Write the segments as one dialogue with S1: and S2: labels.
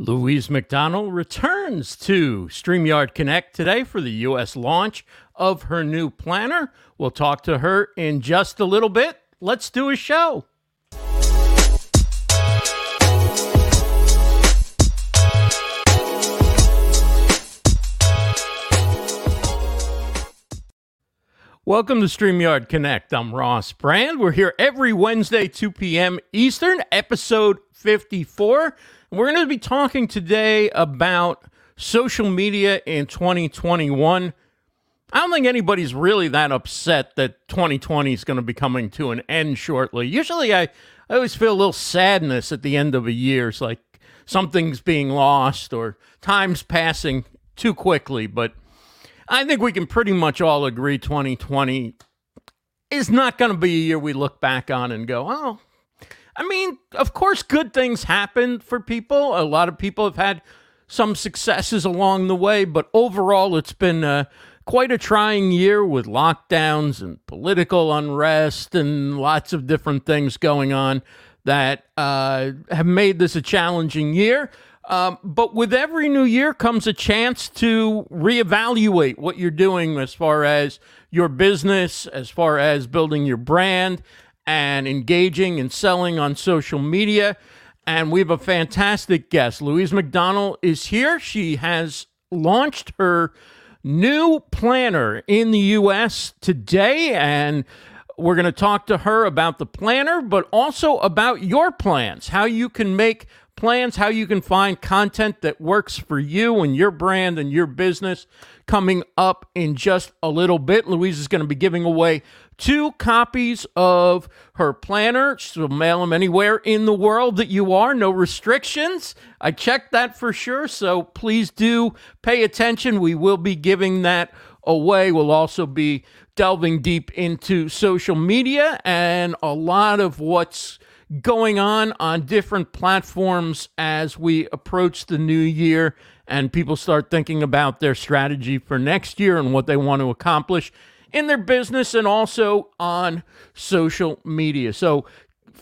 S1: Louise McDonnell returns to StreamYard Connect today for the U.S. launch of her new planner. We'll talk to her in just a little bit. Let's do a show. Welcome to StreamYard Connect. I'm Ross Brand. We're here every Wednesday, 2 p.m. Eastern, episode 54. We're going to be talking today about social media in 2021. I don't think anybody's really that upset that 2020 is going to be coming to an end shortly. Usually, I, I always feel a little sadness at the end of a year. It's like something's being lost or time's passing too quickly. But I think we can pretty much all agree 2020 is not going to be a year we look back on and go, oh, I mean, of course, good things happen for people. A lot of people have had some successes along the way, but overall, it's been uh, quite a trying year with lockdowns and political unrest and lots of different things going on that uh, have made this a challenging year. Um, but with every new year comes a chance to reevaluate what you're doing as far as your business, as far as building your brand, and engaging and selling on social media. And we have a fantastic guest. Louise McDonnell is here. She has launched her new planner in the US today. And we're going to talk to her about the planner, but also about your plans, how you can make plans, how you can find content that works for you and your brand and your business coming up in just a little bit. Louise is going to be giving away two copies of her planner. She'll mail them anywhere in the world that you are, no restrictions. I checked that for sure, so please do pay attention. We will be giving that away. We'll also be delving deep into social media and a lot of what's going on on different platforms as we approach the new year and people start thinking about their strategy for next year and what they want to accomplish in their business and also on social media. So,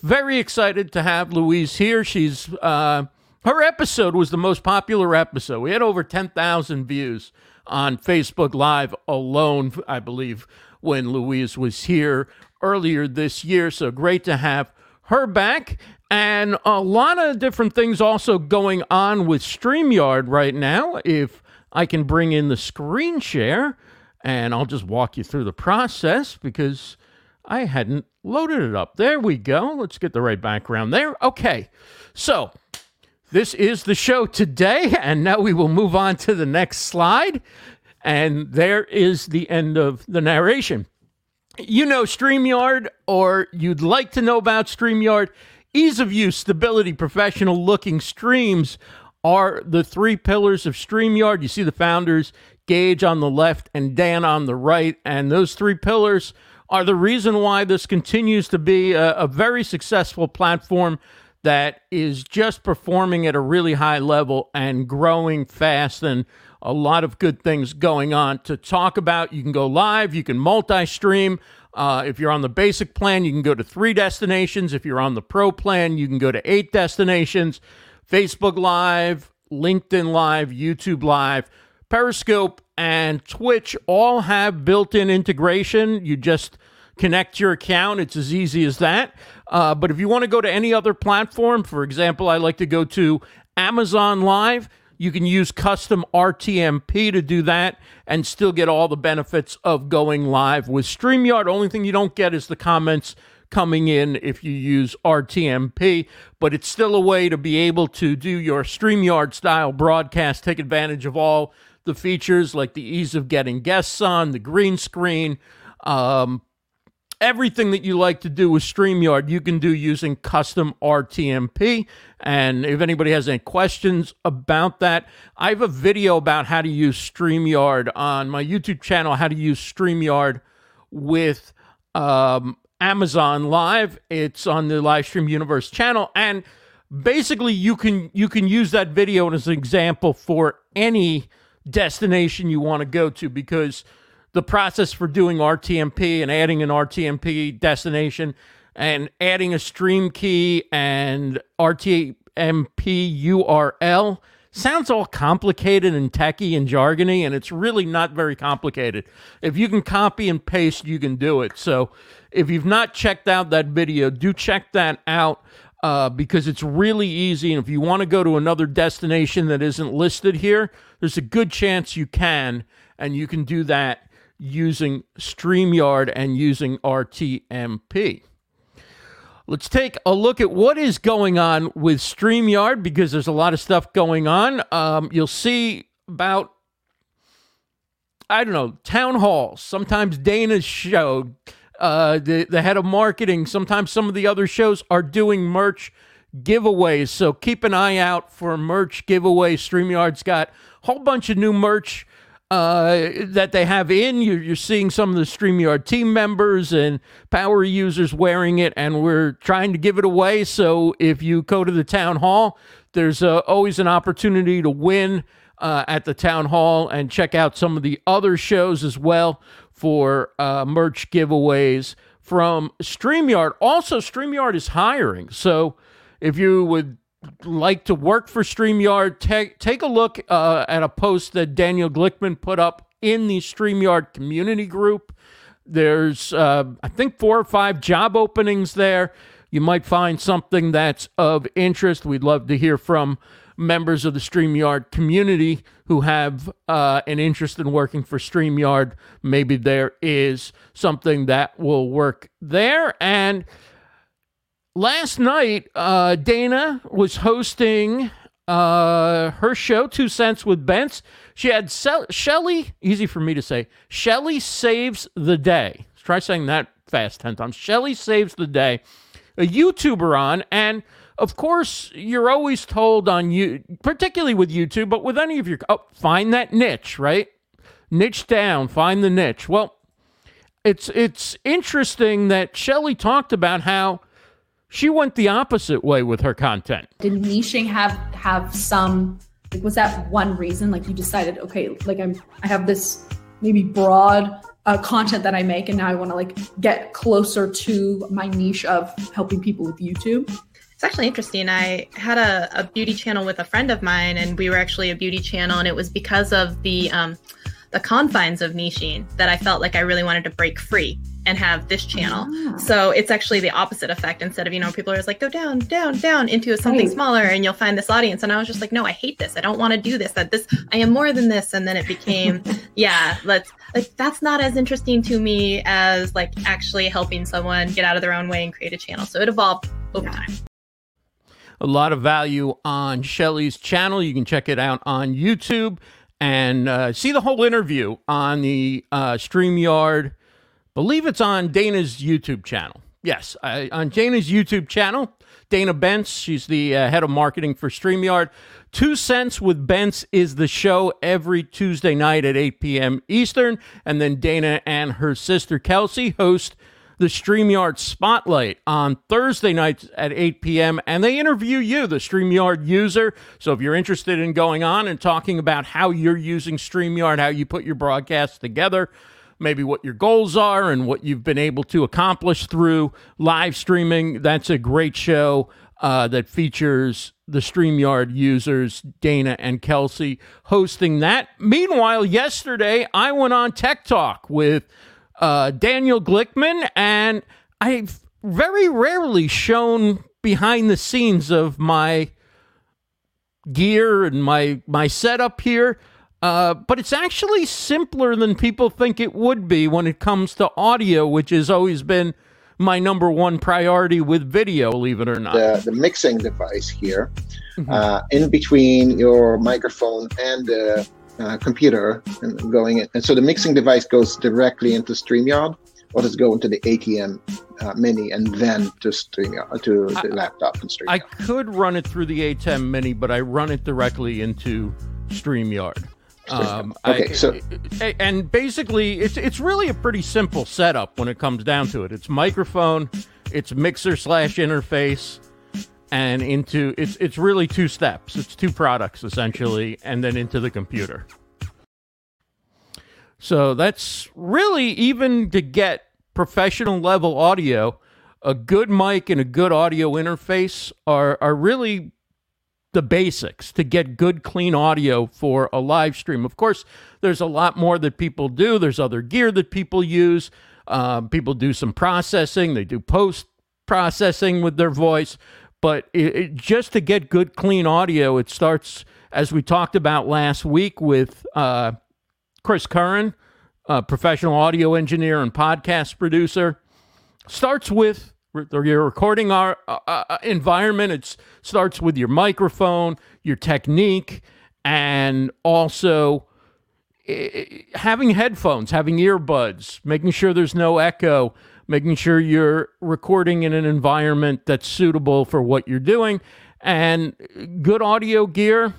S1: very excited to have Louise here. She's uh, her episode was the most popular episode. We had over 10,000 views on Facebook Live alone, I believe, when Louise was here earlier this year. So great to have her back. And a lot of different things also going on with StreamYard right now. If I can bring in the screen share, and I'll just walk you through the process because I hadn't loaded it up. There we go. Let's get the right background there. Okay. So, this is the show today, and now we will move on to the next slide. And there is the end of the narration you know StreamYard or you'd like to know about StreamYard, ease of use, stability, professional looking streams are the three pillars of StreamYard. You see the founders, Geige on the left and Dan on the right. And those three pillars are the reason why this continues to be a, a very successful platform that is just performing at a really high level and growing fast. And a lot of good things going on to talk about. You can go live, you can multi stream. Uh, if you're on the basic plan, you can go to three destinations. If you're on the pro plan, you can go to eight destinations Facebook Live, LinkedIn Live, YouTube Live, Periscope, and Twitch all have built in integration. You just connect your account, it's as easy as that. Uh, but if you want to go to any other platform, for example, I like to go to Amazon Live. You can use custom RTMP to do that and still get all the benefits of going live with StreamYard. Only thing you don't get is the comments coming in if you use RTMP, but it's still a way to be able to do your StreamYard style broadcast, take advantage of all the features like the ease of getting guests on, the green screen, um, everything that you like to do with StreamYard, you can do using custom RTMP. And if anybody has any questions about that, I have a video about how to use StreamYard on my YouTube channel, how to use StreamYard with um, Amazon Live. It's on the Livestream Universe channel. And basically you can you can use that video as an example for any destination you want to go to because the process for doing RTMP and adding an RTMP destination and adding a stream key and RT URL. Sounds all complicated and techy and jargony, and it's really not very complicated. If you can copy and paste, you can do it. So if you've not checked out that video, do check that out uh, because it's really easy. And if you want to go to another destination that isn't listed here, there's a good chance you can, and you can do that using StreamYard and using RTMP. Let's take a look at what is going on with StreamYard because there's a lot of stuff going on. Um, you'll see about, I don't know, town halls, sometimes Dana's show, uh, the, the head of marketing, sometimes some of the other shows are doing merch giveaways. So keep an eye out for merch giveaways. StreamYard's got a whole bunch of new merch uh, that they have in. You're, you're seeing some of the StreamYard team members and power users wearing it, and we're trying to give it away. So if you go to the town hall, there's uh, always an opportunity to win uh, at the town hall and check out some of the other shows as well for uh, merch giveaways from StreamYard. Also, StreamYard is hiring. So if you would like to work for StreamYard, take, take a look uh, at a post that Daniel Glickman put up in the StreamYard community group. There's, uh, I think, four or five job openings there. You might find something that's of interest. We'd love to hear from members of the StreamYard community who have uh, an interest in working for StreamYard. Maybe there is something that will work there. And last night, uh, Dana was hosting uh, her show, Two Cents with Bents. She had Se- Shelly, easy for me to say, Shelly Saves the Day. Let's try saying that fast 10 times. Shelly Saves the Day, a YouTuber on, and of course, you're always told on you, particularly with YouTube, but with any of your, oh, find that niche, right? Niche down, find the niche. Well, it's it's interesting that Shelly talked about how she went the opposite way with her content.
S2: Did niching have have some? Like, was that one reason? Like you decided, okay, like I'm, I have this maybe broad uh, content that I make, and now I want to like get closer to my niche of helping people with YouTube.
S3: It's actually interesting. I had a, a beauty channel with a friend of mine, and we were actually a beauty channel, and it was because of the um, the confines of niching that I felt like I really wanted to break free and have this channel. Ah. So it's actually the opposite effect. Instead of, you know, people are just like, go down, down, down into something right. smaller and you'll find this audience. And I was just like, no, I hate this. I don't want to do this. That this, I am more than this. And then it became, yeah, let's, like, that's not as interesting to me as like actually helping someone get out of their own way and create a channel. So it evolved over yeah. time
S1: a lot of value on Shelly's channel. You can check it out on YouTube and uh, see the whole interview on the uh, StreamYard. Believe it's on Dana's YouTube channel. Yes, I, on Dana's YouTube channel. Dana Bents, she's the uh, head of marketing for StreamYard. Two Cents with Bents is the show every Tuesday night at 8 p.m. Eastern. And then Dana and her sister Kelsey host the StreamYard Spotlight on Thursday nights at 8 p.m. And they interview you, the StreamYard user. So if you're interested in going on and talking about how you're using StreamYard, how you put your broadcasts together, maybe what your goals are and what you've been able to accomplish through live streaming, that's a great show. Uh, that features the StreamYard users, Dana and Kelsey, hosting that. Meanwhile, yesterday I went on Tech Talk with uh, Daniel Glickman, and I've very rarely shown behind the scenes of my gear and my my setup here. Uh, but it's actually simpler than people think it would be when it comes to audio, which has always been my number one priority with video, believe it or not.
S4: The, the mixing device here, mm-hmm. uh, in between your microphone and the uh, computer and going in. And so the mixing device goes directly into StreamYard, or does it go into the ATEM uh, Mini and then to StreamYard to the I, laptop and StreamYard?
S1: I could run it through the ATEM Mini, but I run it directly into StreamYard.
S4: Um, okay, I, so
S1: and basically, it's it's really a pretty simple setup when it comes down to it. It's microphone, it's mixer slash interface, and into it's it's really two steps. It's two products essentially, and then into the computer. So that's really even to get professional level audio, a good mic and a good audio interface are are really the basics to get good, clean audio for a live stream. Of course, there's a lot more that people do. There's other gear that people use. Um, people do some processing. They do post processing with their voice. But it, it, just to get good, clean audio, it starts as we talked about last week with uh, Chris Curran, a professional audio engineer and podcast producer. Starts with your recording our uh, uh, environment. It starts with your microphone, your technique, and also having headphones, having earbuds, making sure there's no echo, making sure you're recording in an environment that's suitable for what you're doing, and good audio gear,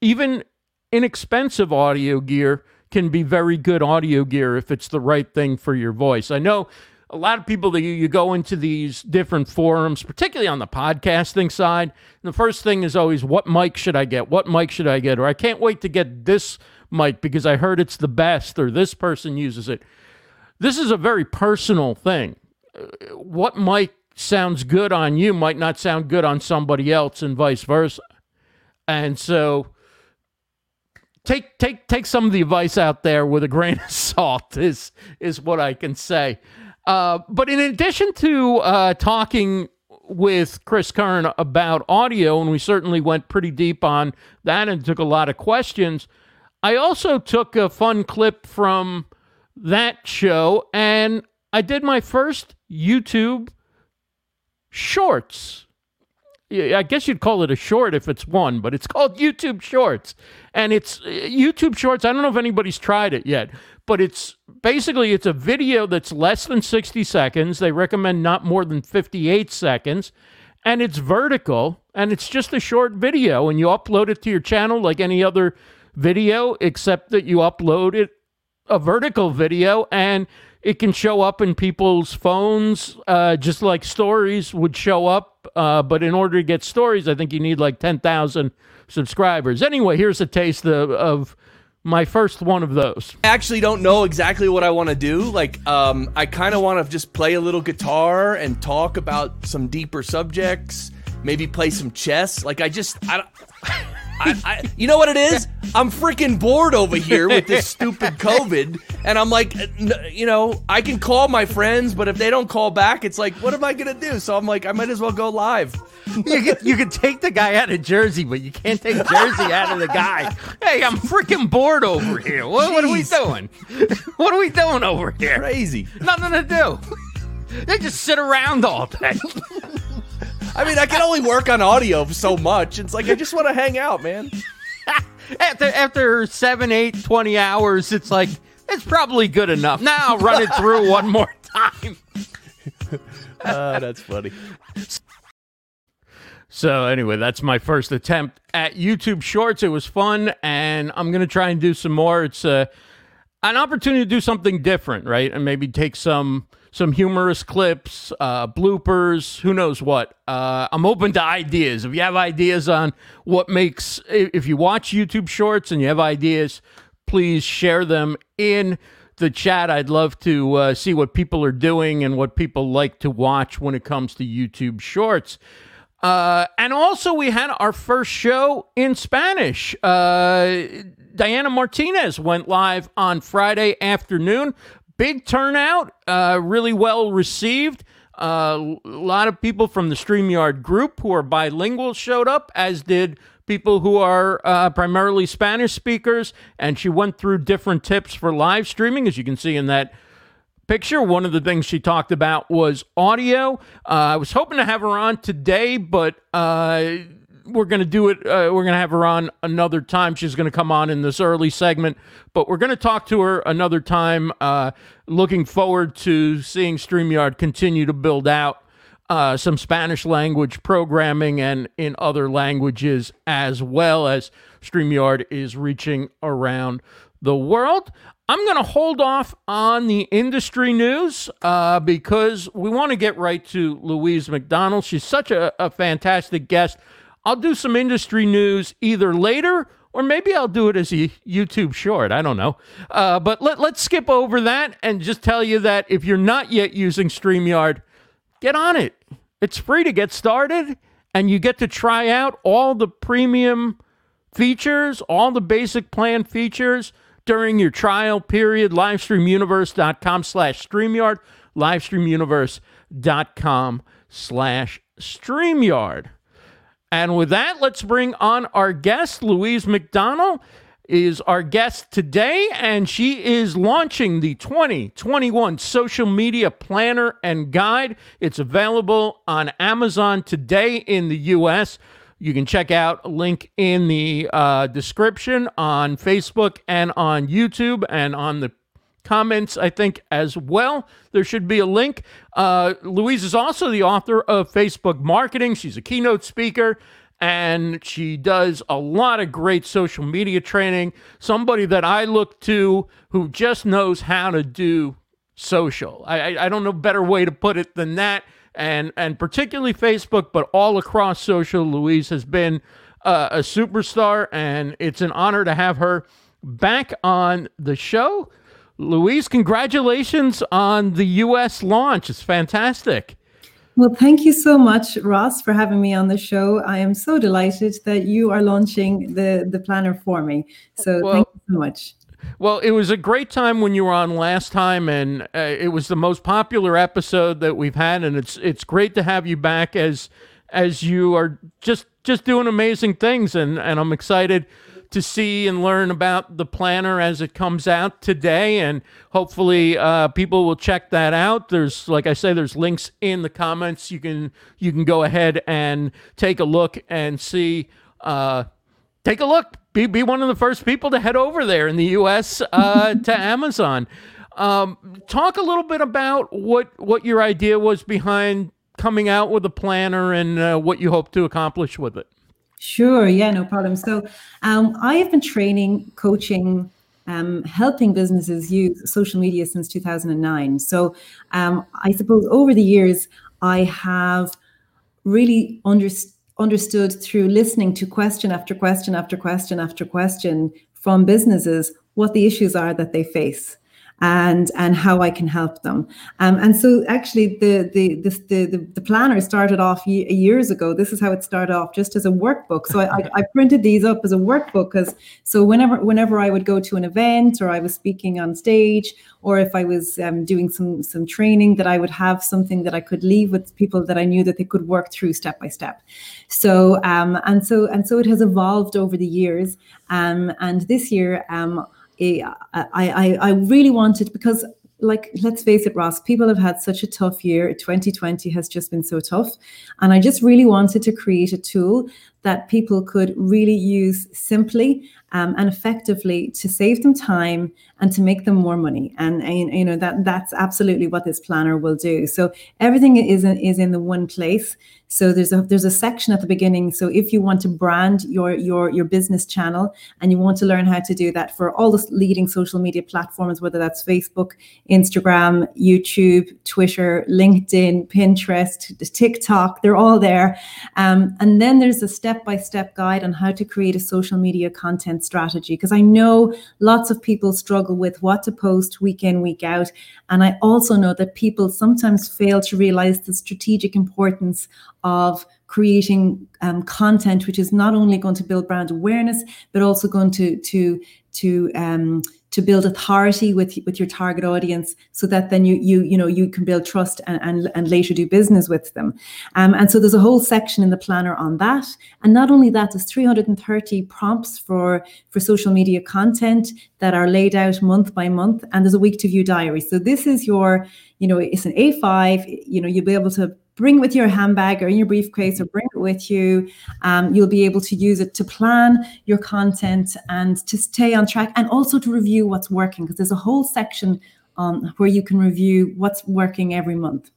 S1: even inexpensive audio gear can be very good audio gear if it's the right thing for your voice. I know a lot of people that you, go into these different forums, particularly on the podcasting side. the first thing is always, what mic should I get? What mic should I get? Or I can't wait to get this mic because I heard it's the best, or this person uses it. This is a very personal thing. Uh, what might sounds good on you might not sound good on somebody else, and vice versa. And so, take take take some of the advice out there with a grain of salt. Is is what I can say. Uh, but in addition to uh, talking with Chris Curran about audio, and we certainly went pretty deep on that and took a lot of questions, I also took a fun clip from that show and I did my first YouTube shorts. I guess you'd call it a short if it's one, but it's called YouTube Shorts. And it's uh, YouTube Shorts. I don't know if anybody's tried it yet, but it's basically it's a video that's less than 60 seconds. They recommend not more than 58 seconds, and it's vertical and it's just a short video and you upload it to your channel like any other video except that you upload it a vertical video and it can show up in people's phones uh, just like stories would show up uh, but in order to get stories i think you need like 10000 subscribers anyway here's a taste of, of my first one of those.
S5: I actually don't know exactly what I want to do. Like, um, I kind of want to just play a little guitar and talk about some deeper subjects. Maybe play some chess. Like, I just, I don't. I, I, you know what it is? I'm freaking bored over here with this stupid COVID, and I'm like, you know, I can call my friends, but if they don't call back, it's like, what am I gonna do? So I'm like, I might as well go live.
S1: you can you can take the guy out of Jersey, but you can't take Jersey out of the guy. Hey, I'm freaking bored over here. What, what are we doing? What are we doing over here?
S5: Crazy.
S1: Nothing to do. They just sit around all day.
S5: I mean, I can only work on audio so much. It's like I just want to hang out, man.
S1: after after seven, eight, 20 hours, it's like it's probably good enough. Now I'll run it through one more time.
S5: uh, that's funny.
S1: So anyway, that's my first attempt at YouTube Shorts. It was fun, and I'm gonna try and do some more. It's uh, an opportunity to do something different, right? And maybe take some some humorous clips, uh, bloopers, who knows what. Uh, I'm open to ideas. If you have ideas on what makes, if you watch YouTube Shorts and you have ideas, please share them in the chat. I'd love to uh, see what people are doing and what people like to watch when it comes to YouTube Shorts. Uh, and also, we had our first show in Spanish. Uh, Diana Martinez went live on Friday afternoon big turnout, uh, really well received. Uh, a lot of people from the StreamYard group who are bilingual showed up, as did people who are uh, primarily Spanish speakers. And she went through different tips for live streaming, as you can see in that picture. One of the things she talked about was audio. Uh, I was hoping to have her on today, but uh, we're going to do it. Uh, we're going to have her on another time. She's going to come on in this early segment, but we're going to talk to her another time. Uh, looking forward to seeing StreamYard continue to build out uh, some Spanish language programming and in other languages as well as StreamYard is reaching around the world. I'm going to hold off on the industry news uh, because we want to get right to Louise McDonnell. She's such a, a fantastic guest. I'll do some industry news either later or maybe I'll do it as a YouTube short. I don't know. Uh, but let, let's skip over that and just tell you that if you're not yet using StreamYard, get on it. It's free to get started and you get to try out all the premium features, all the basic plan features during your trial period. Livestreamuniverse.com slash StreamYard. Livestreamuniverse.com slash StreamYard. And with that, let's bring on our guest, Louise McDonnell is our guest today, and she is launching the 2021 Social Media Planner and Guide. It's available on Amazon today in the U.S. You can check out a link in the uh, description on Facebook and on YouTube and on the comments, I think, as well. There should be a link. Uh, Louise is also the author of Facebook Marketing. She's a keynote speaker and she does a lot of great social media training. Somebody that I look to who just knows how to do social. I, I, don't know better way to put it than that. And and particularly Facebook, but all across social, Louise has been uh, a superstar, and it's an honor to have her back on the show. Louise, congratulations on the U.S. launch. It's fantastic.
S6: Well, thank you so much, Ross, for having me on the show. I am so delighted that you are launching the, the planner for me. So well, thank you so much.
S1: Well, it was a great time when you were on last time, and uh, it was the most popular episode that we've had, and it's it's great to have you back as as you are just just doing amazing things, and and I'm excited to see and learn about the planner as it comes out today. And hopefully, uh, people will check that out. There's, like I say, there's links in the comments. You can you can go ahead and take a look and see. Uh, take a look. Be be one of the first people to head over there in the U.S. Uh, to Amazon. Um, talk a little bit about what what your idea was behind coming out with a planner and uh, what you hope to accomplish with it.
S6: Sure, yeah, no problem. So um, I have been training, coaching, um, helping businesses use social media since 2009. So um, I suppose over the years, I have really under, understood through listening to question after question after question after question from businesses what the issues are that they face and and how I can help them. Um, and so actually the the, the the the planner started off years ago. This is how it started off, just as a workbook. So I, I printed these up as a workbook because so whenever whenever I would go to an event or I was speaking on stage or if I was um, doing some some training, that I would have something that I could leave with people that I knew that they could work through step by step. So um, and so and so it has evolved over the years. Um, and this year um, I, I, really wanted because like let's face it ross people have had such a tough year. 2020 has just been so tough. And i just really wanted to create a tool that people could really use simply um, and effectively to save them time and to make them more money. And, and, you know that that's absolutely what this planner will do. So everything is in, is in the one place. So there's a there's a section at the beginning. So if you want to brand your your your business channel and you want to learn how to do that for all the leading social media platforms, whether that's Facebook, Instagram, YouTube, Twitter, LinkedIn, Pinterest, TikTok, they're all there. Um, and then there's a step by step guide on how to create a social media content content strategy because I know lots of people struggle with what to post week in, week out. And I also know that people sometimes fail to realize the strategic importance of creating um, content which is not only going to build brand awareness but also going to to to um, to build authority with with your target audience so that then you you you know you can build trust and and, and later do business with them. Um, and so there's a whole section in the planner on that. And not only that there's 330 prompts for for social media content that are laid out month by month. And there's a week to view diary so this is your you know it's an a5 you know you'll be able to bring with your handbag or in your briefcase or bring it with you. Um, you'll be able to use it to plan your content and to stay on track and also to review what's working because there's a whole section um, where you can review what's working every month.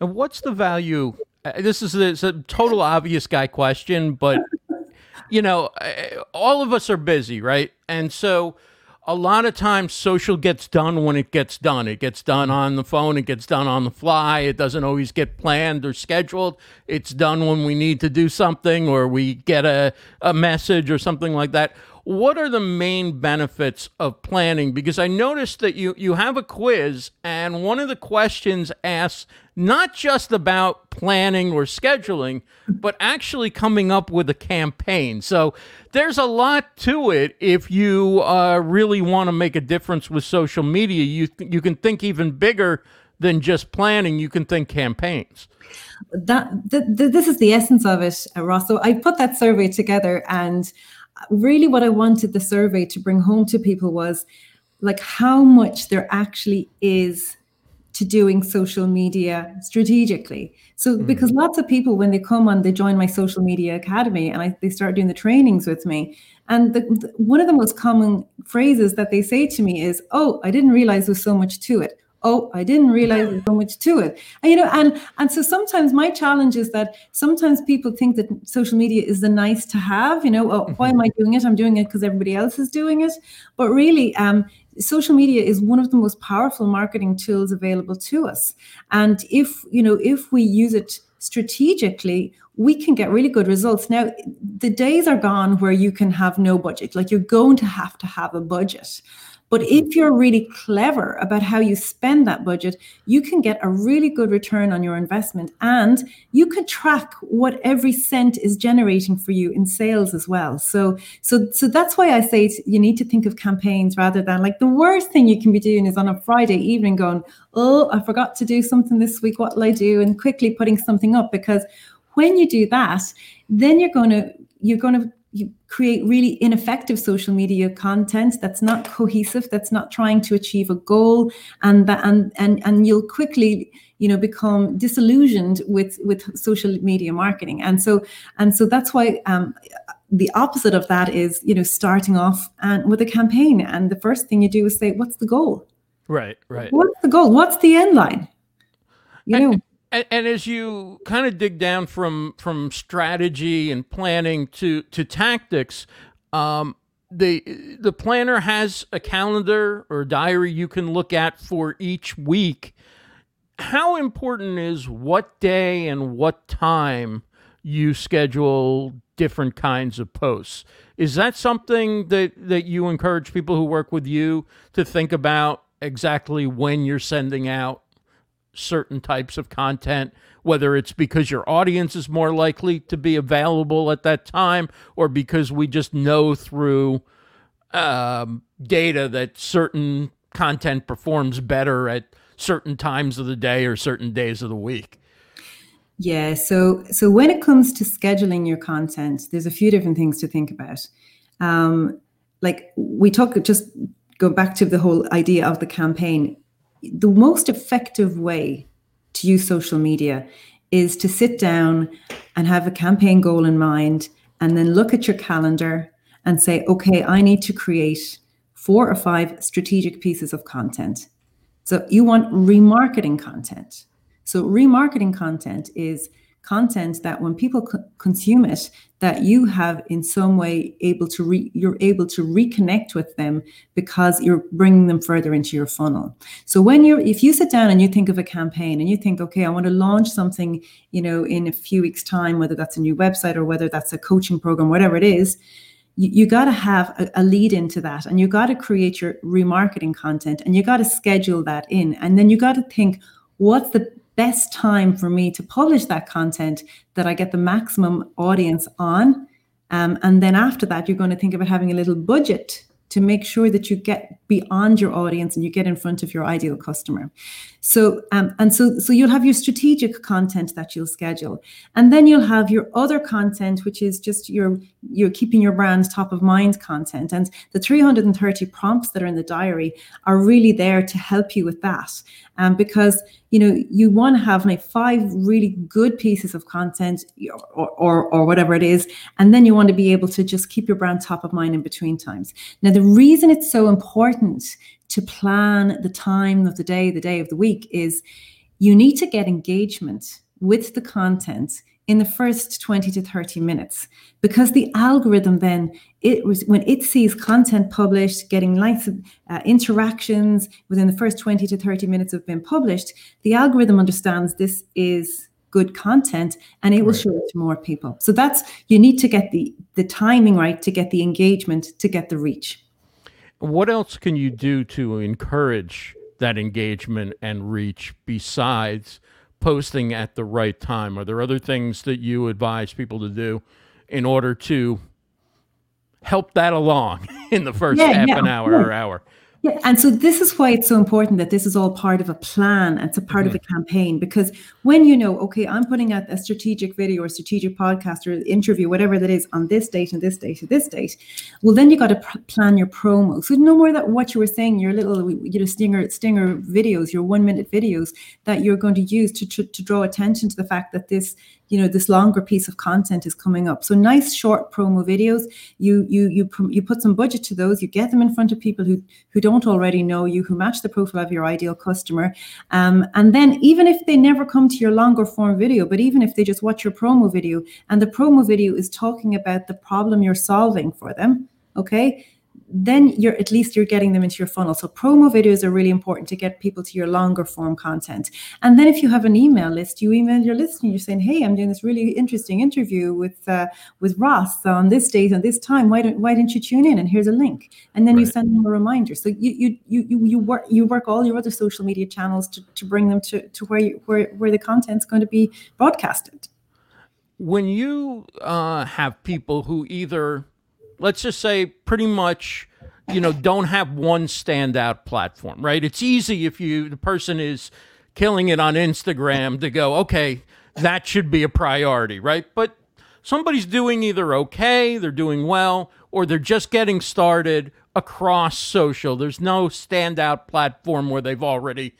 S1: And what's the value? Uh, this is a, a total obvious guy question, but you know, uh, all of us are busy, right? And so a lot of times social gets done when it gets done. It gets done on the phone, it gets done on the fly. It doesn't always get planned or scheduled. It's done when we need to do something or we get a, a message or something like that. what are the main benefits of planning? Because I noticed that you, you have a quiz, and one of the questions asks not just about planning or scheduling, but actually coming up with a campaign. So there's a lot to it if you uh, really want to make a difference with social media. You, you can think even bigger than just planning, you can think campaigns
S6: that th- th- this is the essence of it, uh, Ross. So I put that survey together, and really, what I wanted the survey to bring home to people was like how much there actually is to doing social media strategically. So mm. because lots of people when they come on, they join my social media academy and I, they start doing the trainings with me. And the, the, one of the most common phrases that they say to me is, "Oh, I didn't realize there's so much to it." Oh i didn't realize there's so much to it. And you know and and so sometimes my challenge is that sometimes people think that social media is the nice to have you know oh, why am i mm-hmm. doing it? I'm doing it because everybody else is doing it. But really um, social media is one of the most powerful marketing tools available to us. And if you know if we use it strategically we can get really good results. Now the days are gone where you can have no budget. Like you're going to have to have a budget but if you're really clever about how you spend that budget, you can get a really good return on your investment and you can track what every cent is generating for you in sales as well. So so so that's why I say you need to think of campaigns rather than like the worst thing you can be doing is on a Friday evening going, "Oh, I forgot to do something this week. What will I do?" and quickly putting something up because when you do that, then you're going to you're going to you create really ineffective social media content that's not cohesive that's not trying to achieve a goal and that and and and you'll quickly you know become disillusioned with with social media marketing. And so and so that's why um, the opposite of that is you know starting off and with a campaign and the first thing you do is say what's the goal?
S1: Right right.
S6: What's the goal? What's the end line? You know?
S1: and, and, as you kind of dig down from from strategy and planning to to tactics, um, the the planner has a calendar or diary you can look at for each week. How important is what day and what time you schedule different kinds of posts? Is that something that that you encourage people who work with you to think about exactly when you're sending out certain types of content, whether it's because your audience is more likely to be available at that time or because we just know through um, data that certain content performs better at certain times of the day or certain days of the week.
S6: Yeah, so so when it comes to scheduling your content, there's a few different things to think about. Um, like we talk, just go back to the whole idea of the campaign the most effective way to use social media is to sit down and have a campaign goal in mind and then look at your calendar and say, okay, I need to create four or five strategic pieces of content. So you want remarketing content. So remarketing content is content that when people co- consume it that you have in some way able to re- you're able to reconnect with them because you're bringing them further into your funnel. So when you're if you sit down and you think of a campaign and you think okay i want to launch something you know in a few weeks time whether that's a new website or whether that's a coaching program whatever it is you, you got to have a, a lead into that and you got to create your remarketing content and you got to schedule that in. And then you got to think what's the best time for me to publish that content that I get the maximum audience on. Um, and then after that, you're going to think about having a little budget to make sure that you get beyond your audience and you get in front of your ideal customer. So um, and so so you'll have your strategic content that you'll schedule, and then you'll have your other content, which is just your you're keeping your brand top of mind content. And the 330 prompts that are in the diary are really there to help you with that, um, because you know you want to have like five really good pieces of content or, or or whatever it is, and then you want to be able to just keep your brand top of mind in between times. Now the reason it's so important to plan the time of the day, the day of the week, is you need to get engagement with the content in the first 20 to 30 minutes because the algorithm then it was when it sees content published getting likes uh, interactions within the first 20 to 30 minutes of being published the algorithm understands this is good content and it will
S1: Right.
S6: show it to more people so that's you need to get the the timing right to get the engagement to get the reach
S1: What else can you do to encourage that engagement and reach besides posting at the right time? Are there other things that you advise people to do in order to help that along in the first
S6: Yeah,
S1: half
S6: yeah,
S1: an hour
S6: course.
S1: or hour?
S6: Yeah, and so this is why it's so important that this is all part of a plan. and It's a part of a campaign because when you know, okay, I'm putting out a strategic video or strategic podcast or interview, whatever that is, on this date and this date and this date, well, then you got to pr- plan your promo. So no more that what you were saying, your little, you know, stinger stinger videos, your one minute videos that you're going to use to, to to draw attention to the fact that this you know this longer piece of content is coming up. So nice short promo videos. You you you you put some budget to those. You get them in front of people who who don't already know you who match the profile of your ideal customer. Um, and then even if they never come to your longer form video but even if they just watch your promo video and the promo video is talking about the problem you're solving for them okay then you're at least you're getting them into your funnel. So promo videos are really important to get people to your longer form content. And then if you have an email list you email your list and you're saying hey i'm doing this really interesting interview with uh, with ross on this date and this time. Why don't why didn't you tune in? And here's a link. And then you send them a reminder. So you you you you, you work you work all your other social media channels to, to bring them to, to where you where, where the content's going to be broadcasted.
S1: When you uh, have people who either let's just say pretty much you know don't have one standout platform right? It's easy if you the person is killing it on instagram to go okay that should be a priority right? But somebody's doing either okay they're doing well or they're just getting started across social. There's no standout platform where they've already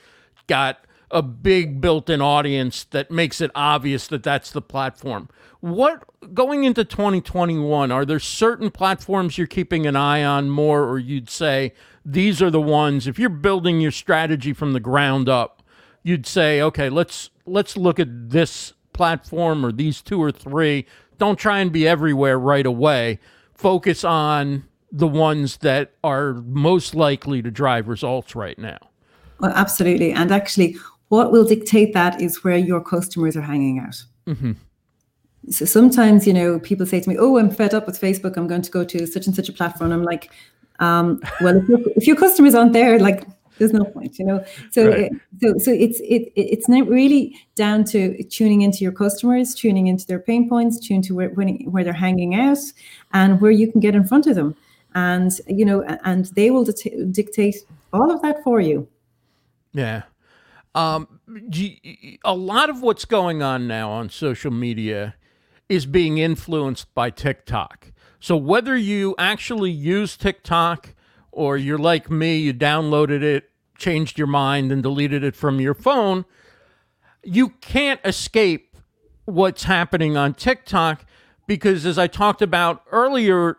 S1: got a big built-in audience that makes it obvious that that's the platform. What going into 2021 are there certain platforms you're keeping an eye on more or you'd say these are the ones if you're building your strategy from the ground up you'd say okay let's let's look at this platform or these two or three. Don't try and be everywhere right away. Focus on the ones that are most likely to drive results right now.
S6: Well absolutely. And actually what will dictate that is where your customers are hanging out. So sometimes you know people say to me oh i'm fed up with facebook. I'm going to go to such and such a platform. I'm like um, well if your, if your customers aren't there like there's no point you know? So
S1: Right.
S6: uh, so so it's it it- it's not really down to tuning into your customers tuning into their pain points tune to where when, where they're hanging out and where you can get in front of them. And you know and they will dicta- dictate all of that for you.
S1: Yeah. Um, a lot of what's going on now on social media is being influenced by TikTok. So whether you actually use TikTok or you're like me, you downloaded it, changed your mind, and deleted it from your phone, you can't escape what's happening on TikTok because, as I talked about earlier,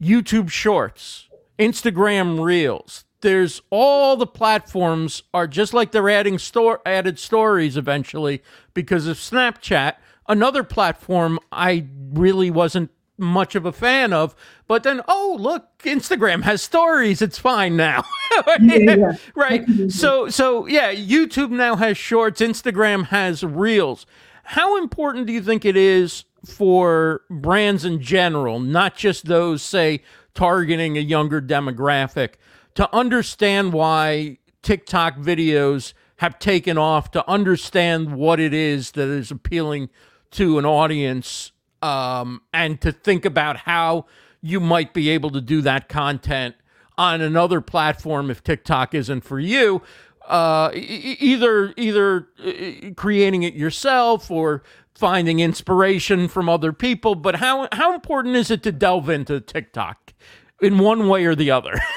S1: YouTube Shorts, Instagram Reels. There's all the platforms are just like they're adding store added stories eventually because of Snapchat, another platform I really wasn't much of a fan of. But then, oh look, Instagram has stories. It's fine now,
S6: yeah.
S1: right? So, so yeah, YouTube now has Shorts. Instagram has Reels. How important do you think it is for brands in general, not just those, say, targeting a younger demographic, to understand why TikTok videos have taken off, to understand what it is that is appealing to an audience, um, and to think about how you might be able to do that content on another platform if TikTok isn't for you. Uh, e- either either creating it yourself or finding inspiration from other people. But how how important is it to delve into TikTok in one way or the other?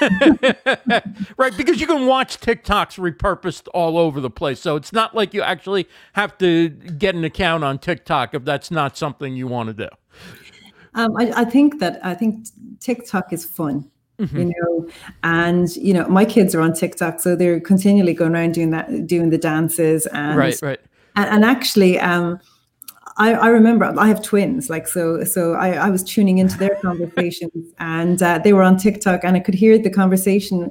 S1: right, because you can watch TikToks repurposed all over the place. So it's not like you actually have to get an account on TikTok if that's not something you want to do.
S6: Um, I, I think that I think TikTok is fun, you know, and you know my kids are on TikTok, so they're continually going around doing that, doing the dances, and
S1: Right, right.
S6: and, and actually, um, I, I, remember I have twins, like so. So I, I was tuning into their conversations, and uh, they were on TikTok, and I could hear the conversation.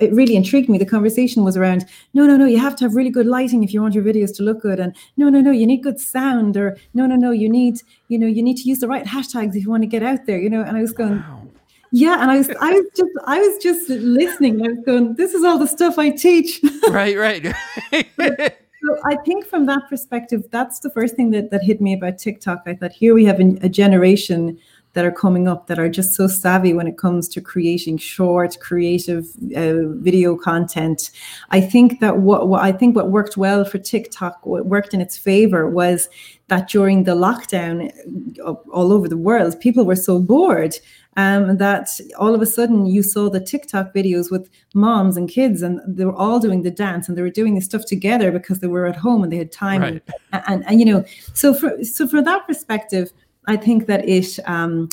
S6: It really intrigued me. The conversation was around, no, no, no, you have to have really good lighting if you want your videos to look good, and no, no, no, you need good sound, or no, no, no, you need, you know, you need to use the right hashtags if you want to get out there, you know. And I was going. Wow. Yeah, and I was I was just I was just listening. I was going, this is all the stuff I teach.
S1: right, right.
S6: So I think from that perspective, that's the first thing that, that hit me about TikTok. I thought here we have a, a generation that are coming up that are just so savvy when it comes to creating short, creative uh, video content. I think that what, what, I think what worked well for TikTok, what worked in its favor, was that during the lockdown uh, all over the world, people were so bored um, that all of a sudden you saw the TikTok videos with moms and kids, and they were all doing the dance and they were doing this stuff together because they were at home and they had time. Right. And, and, and, you know, so for so for that perspective, I think that it um,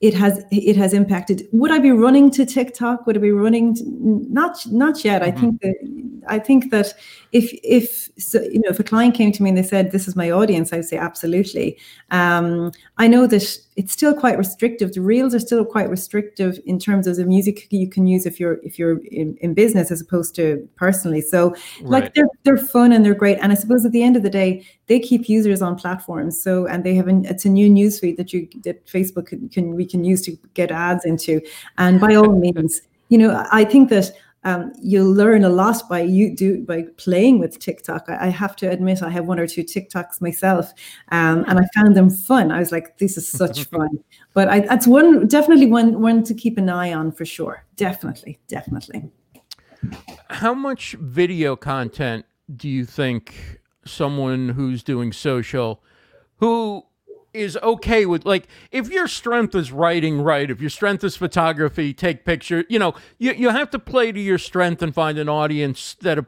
S6: it has it has impacted. Would I be running to TikTok? Would I be running? To, not not yet. Mm-hmm. I think that I think that if if so, you know if a client came to me and they said this is my audience, I'd say absolutely. Um, I know that it's still quite restrictive. The reels are still quite restrictive in terms of the music you can use if you're if you're in, in business as opposed to personally. So right. like they're they're fun and they're great. And I suppose at the end of the day, they keep users on platforms. So and they have an it's a new newsfeed that you that Facebook can, can we can use to get ads into. And by all means, you know, I think that um, you'll learn a lot by you do by playing with TikTok. I, I, have to admit, I have one or two TikToks myself, um, and I found them fun. I was like, "This is such fun." But I, that's one definitely one one to keep an eye on for sure. Definitely, definitely.
S1: How much video content do you think someone who's doing social, who is okay with like if your strength is writing right if your strength is photography take picture you know you, you have to play to your strength and find an audience that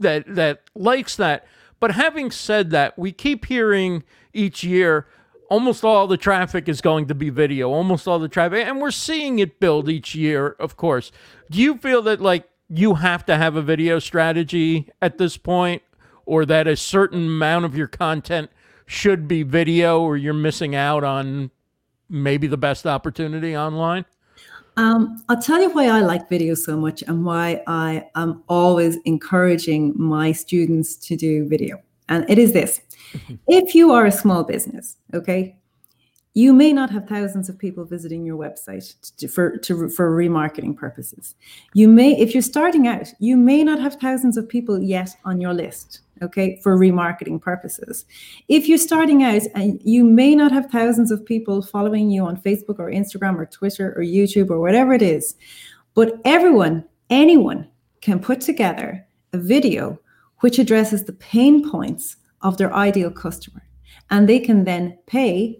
S1: that that likes that. But having said that we keep hearing each year almost all the traffic is going to be video almost all the traffic and we're seeing it build each year of course. Do you feel that like you have to have a video strategy at this point or that a certain amount of your content should be video or you're missing out on maybe the best opportunity online?
S6: Um, I'll tell you why I like video so much and why I am always encouraging my students to do video. And it is this if you are a small business, okay, you may not have thousands of people visiting your website to, for, to, for remarketing purposes. You may, if you're starting out, you may not have thousands of people yet on your list okay, for remarketing purposes. If you're starting out and you may not have thousands of people following you on Facebook or Instagram or Twitter or YouTube or whatever it is, but everyone, anyone can put together a video which addresses the pain points of their ideal customer. And they can then pay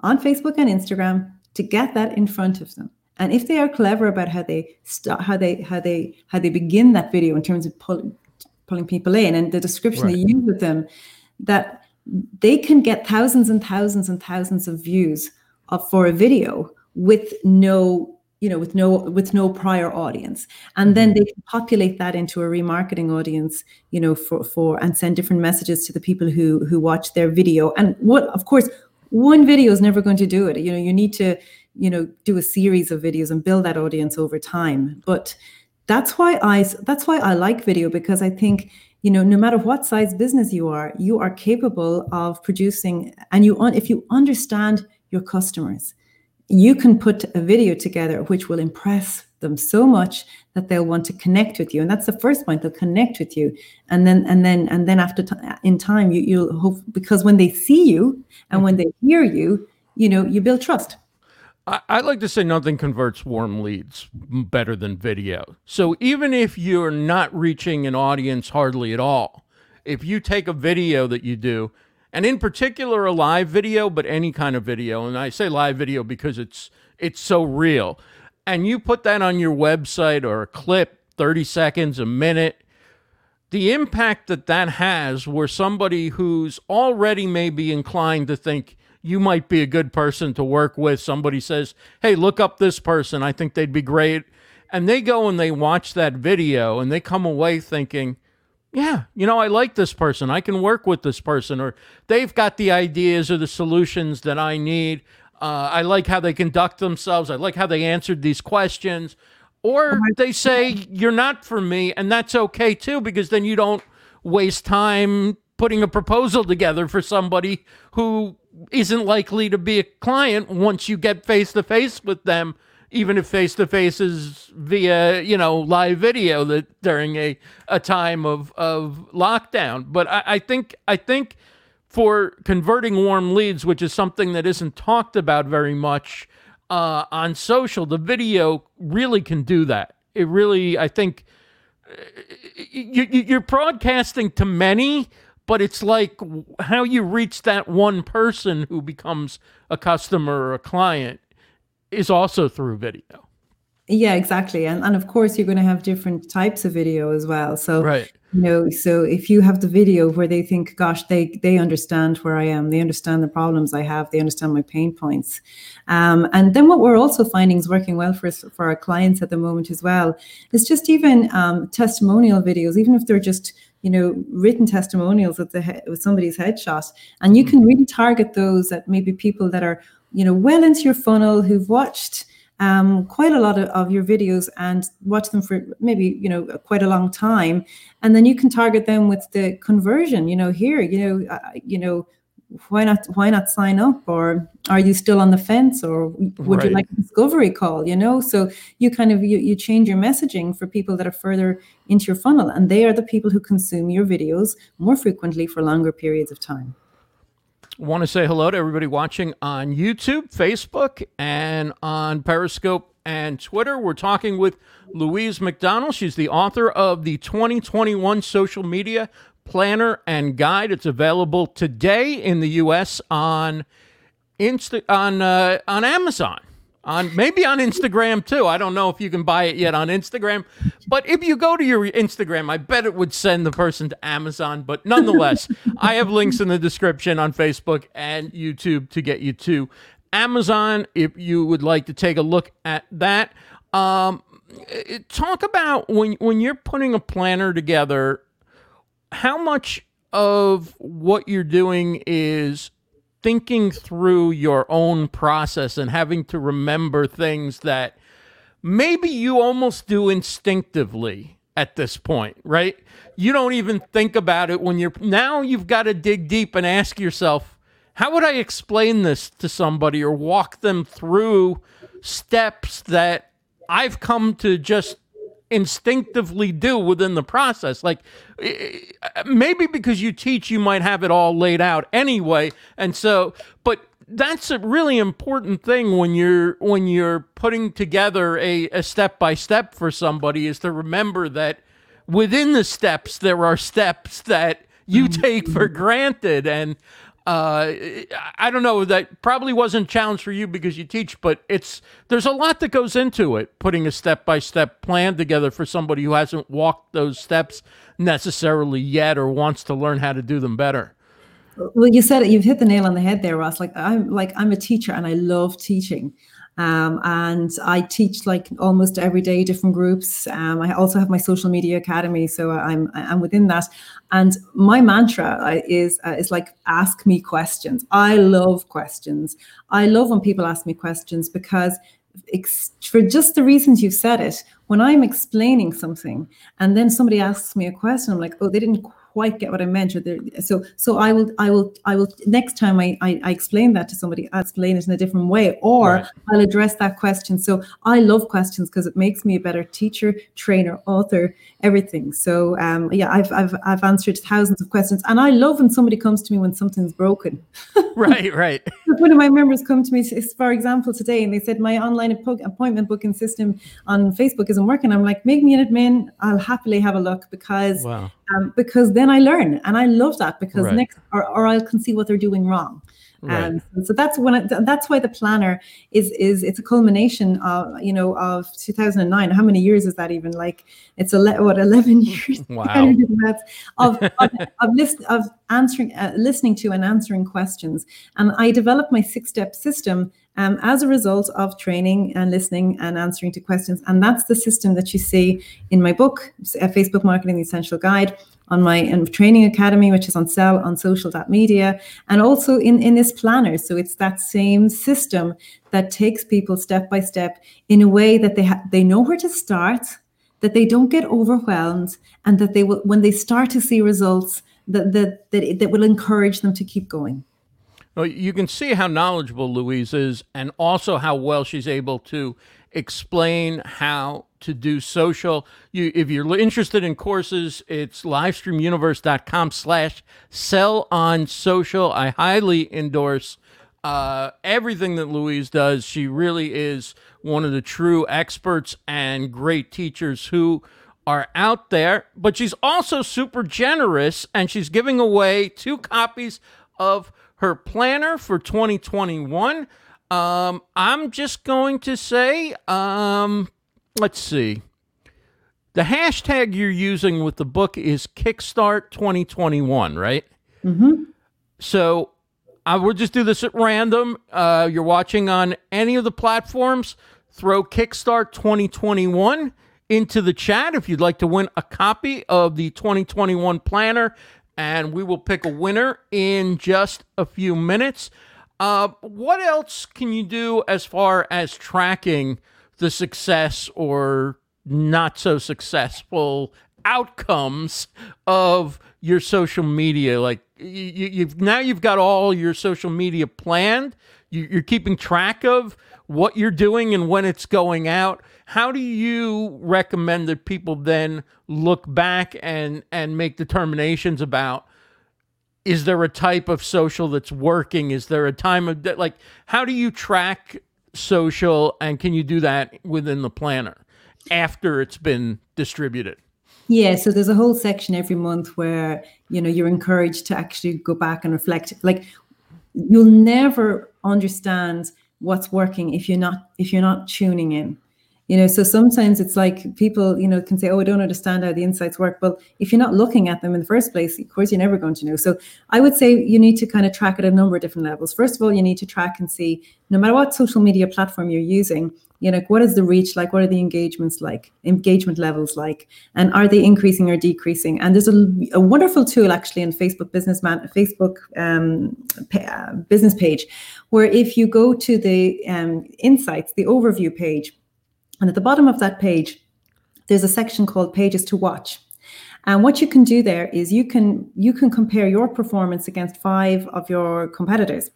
S6: on Facebook and Instagram to get that in front of them. And if they are clever about how they start, how they how they how they begin that video in terms of pull, pulling people in and the description right. they use with them that they can get thousands and thousands and thousands of views of, for a video with no you know with no with no prior audience and then mm-hmm. they can populate that into a remarketing audience you know for for and send different messages to the people who who watch their video and what of course one video is never going to do it you know you need to you know do a series of videos and build that audience over time but that's why I that's why I like video because I think you know no matter what size business you are, you are capable of producing and you on if you understand your customers, you can put a video together which will impress them so much that they'll want to connect with you and that's the first point they'll connect with you. And then and then and then after t- in time you you'll hope because when they see you and when they hear you you know you build trust
S1: I, like to say nothing converts warm leads better than video. So even if you're not reaching an audience hardly at all, if you take a video that you do, and in particular a live video, but any kind of video, and I say live video because it's it's so real, and you put that on your website or a clip, 30 seconds, a minute, the impact that that has where somebody who's already maybe inclined to think you might be a good person to work with. Somebody says, hey, look up this person. I think they'd be great. And they go and they watch that video and they come away thinking, yeah, you know, I like this person. I can work with this person, or they've got the ideas or the solutions that I need. Uh, I like how they conduct themselves. I like how they answered these questions. Or they say, you're not for me, and that's okay too, because then you don't waste time putting a proposal together for somebody who isn't likely to be a client once you get face to face with them even if face to face is via you know live video that during a, a time of, of lockdown. But I, I think I think for converting warm leads, which is something that isn't talked about very much uh, on social, the video really can do that. It really, I think, you, you're broadcasting to many, but it's like how you reach that one person who becomes a customer or a client is also through video.
S6: Yeah, exactly. And and of course you're going to have different types of video as well. So
S1: right.
S6: you know, so if you have the video where they think, gosh, they they understand where I am, they understand the problems I have, they understand my pain points. Um, and then what we're also finding is working well for us for our clients at the moment as well is just even um, testimonial videos, even if they're just you know written testimonials with the he- with somebody's headshot, and you can really target those that maybe people that are you know well into your funnel who've watched um, quite a lot of, of, your videos and watch them for maybe you know quite a long time. And then you can target them with the conversion you know here you know uh, you know why not why not sign up or are you still on the fence or would right. you like a discovery call you know so you kind of you, you change your messaging for people that are further into your funnel and they are the people who consume your videos more frequently for longer periods of time
S1: want to say hello to everybody watching on YouTube, Facebook, and on Periscope and Twitter. We're talking with Louise McDonnell. She's the author of the 2021 Social Media Planner and Guide. It's available today in the U.S. on Insta on uh, on Amazon on maybe on Instagram too. I don't know if you can buy it yet on Instagram, but if you go to your Instagram, I bet it would send the person to Amazon. But nonetheless, I have links in the description on Facebook and YouTube to get you to Amazon if you would like to take a look at that. Um, talk about when when you're putting a planner together, how much of what you're doing is thinking through your own process and having to remember things that maybe you almost do instinctively at this point, right? You don't even think about it when you're now you've got to dig deep and ask yourself, how would I explain this to somebody or walk them through steps that I've come to just instinctively do within the process. Like maybe because you teach, you might have it all laid out anyway. And so, but that's a really important thing when you're when you're putting together a, a step by step for somebody is to remember that within the steps there are steps that you mm-hmm. take for granted and uh, I don't know. That probably wasn't a challenge for you because you teach, but it's there's a lot that goes into it. Putting a step by step plan together for somebody who hasn't walked those steps necessarily yet or wants to learn how to do them better.
S6: Well, you said it. You've hit the nail on the head there, Ross. Like I'm like I'm a teacher and I love teaching. Um, and I teach like almost every day different groups. Um, I also have my social media academy, so I'm I'm within that. And my mantra uh, is uh, is like ask me questions. I love questions. I love when people ask me questions because for just the reasons you've said it, when I'm explaining something and then somebody asks me a question, I'm like, oh, they didn't quite get what I meant. Or so so I will I will I will next time I, I, I explain that to somebody, I'll explain it in a different way, or right. I'll address that question. So I love questions because it makes me a better teacher, trainer, author, everything. So um, yeah, I've I've I've answered thousands of questions, and I love when somebody comes to me when something's broken.
S1: right, right.
S6: One of my members come to me, for example, today, and they said my online appointment booking system on Facebook isn't working. I'm like, make me an admin. I'll happily have a look because wow. Um, because then I learn, and I love that because right. next or, or I can see what they're doing wrong. Right. Um, so that's when it, that's why the planner is is it's a culmination of you know of 2009. How many years is that even? Like it's a what 11 years
S1: wow.
S6: of of, of, list, of answering uh, listening to and answering questions. And I developed my six step system um, as a result of training and listening and answering to questions. And that's the system that you see in my book, Facebook Marketing the Essential Guide, on my training academy, which is on sell on social.media, and also in, in this planner. So it's that same system that takes people step by step in a way that they ha- they know where to start, that they don't get overwhelmed, and that they will when they start to see results that that that, that will encourage them to keep going.
S1: You can see how knowledgeable Louise is, and also how well she's able to explain how to do social. You, if you're interested in courses, it's livestreamuniverse.com slash sell on social. I highly endorse uh, everything that Louise does. She really is one of the true experts and great teachers who are out there, but she's also super generous and she's giving away two copies of her planner for 2021. Um, I'm just going to say, um, let's see. The hashtag you're using with the book is Kickstart 2021, right?
S6: Mm-hmm.
S1: So I will just do this at random. Uh, you're watching on any of the platforms. Throw Kickstart 2021 into the chat if you'd like to win a copy of the 2021 planner and we will pick a winner in just a few minutes. Uh, what else can you do as far as tracking the success or not so successful outcomes of your social media? Like you, you've now you've got all your social media planned. You, you're keeping track of what you're doing and when it's going out. How do you recommend that people then look back and and make determinations about is there a type of social that's working? Is there a time of like how do you track social and can you do that within the planner after it's been distributed?
S6: Yeah, so there's a whole section every month where you know you're encouraged to actually go back and reflect. Like you'll never understand what's working if you're not if you're not tuning in. You know so sometimes it's like people you know can say oh i don't understand how the insights work. Well if you're not looking at them in the first place of course you're never going to know. So i would say you need to kind of track at a number of different levels. First of all you need to track and see no matter what social media platform you're using you know what is the reach like what are the engagements like engagement levels like and are they increasing or decreasing and there's a, a wonderful tool actually in facebook business man facebook um, uh, business page where if you go to the um, insights the overview page and at the bottom of that page, there's a section called pages to watch. And what you can do there is you can you can compare your performance against five of your competitors.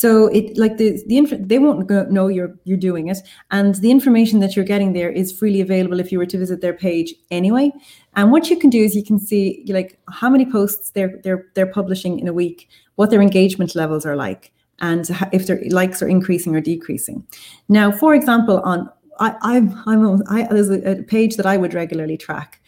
S6: So it like the the inf- they won't go, know you're you're doing it, and the information that you're getting there is freely available if you were to visit their page anyway. And what you can do is you can see like how many posts they're they're they're publishing in a week, what their engagement levels are like, and if their likes are increasing or decreasing. Now, for example, on I, I'm, I'm, I, there's a, a page that I would regularly track,